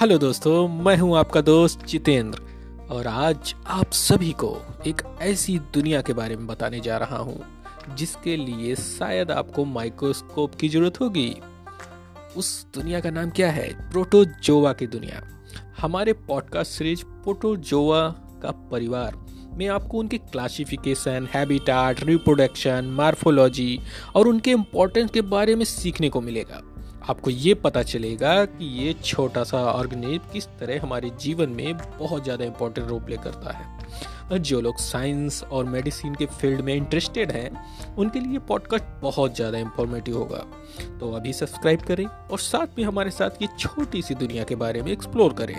Hello दोस्तों, मैं हूँ आपका दोस्त जितेंद्र, और आज आप सभी को एक ऐसी दुनिया के बारे में बताने जा रहा हूँ, जिसके लिए शायद आपको माइक्रोस्कोप की ज़रूरत होगी। उस दुनिया का नाम क्या है? प्रोटोजोवा की दुनिया। हमारे पॉडकास्ट सीरीज़ प्रोटोजोवा का परिवार में आपको उनके क्लासिफिकेशन, हैबिटाट, रिप्रोडक्शन, मार्फोलॉजी और उनके इम्पोर्टेंस के बारे में सीखने को मिलेगा। आपको ये पता चलेगा कि ये छोटा सा ऑर्गेनिज्म किस तरह हमारे जीवन में बहुत ज़्यादा इंपॉर्टेंट रोल प्ले करता है। जो लोग साइंस और मेडिसिन के फ़ील्ड में इंटरेस्टेड हैं, उनके लिए पॉडकास्ट बहुत ज़्यादा इंफॉर्मेटिव होगा। तो अभी सब्सक्राइब करें और साथ में हमारे साथ ये छोटी सी दुनिया के बारे में एक्सप्लोर करें।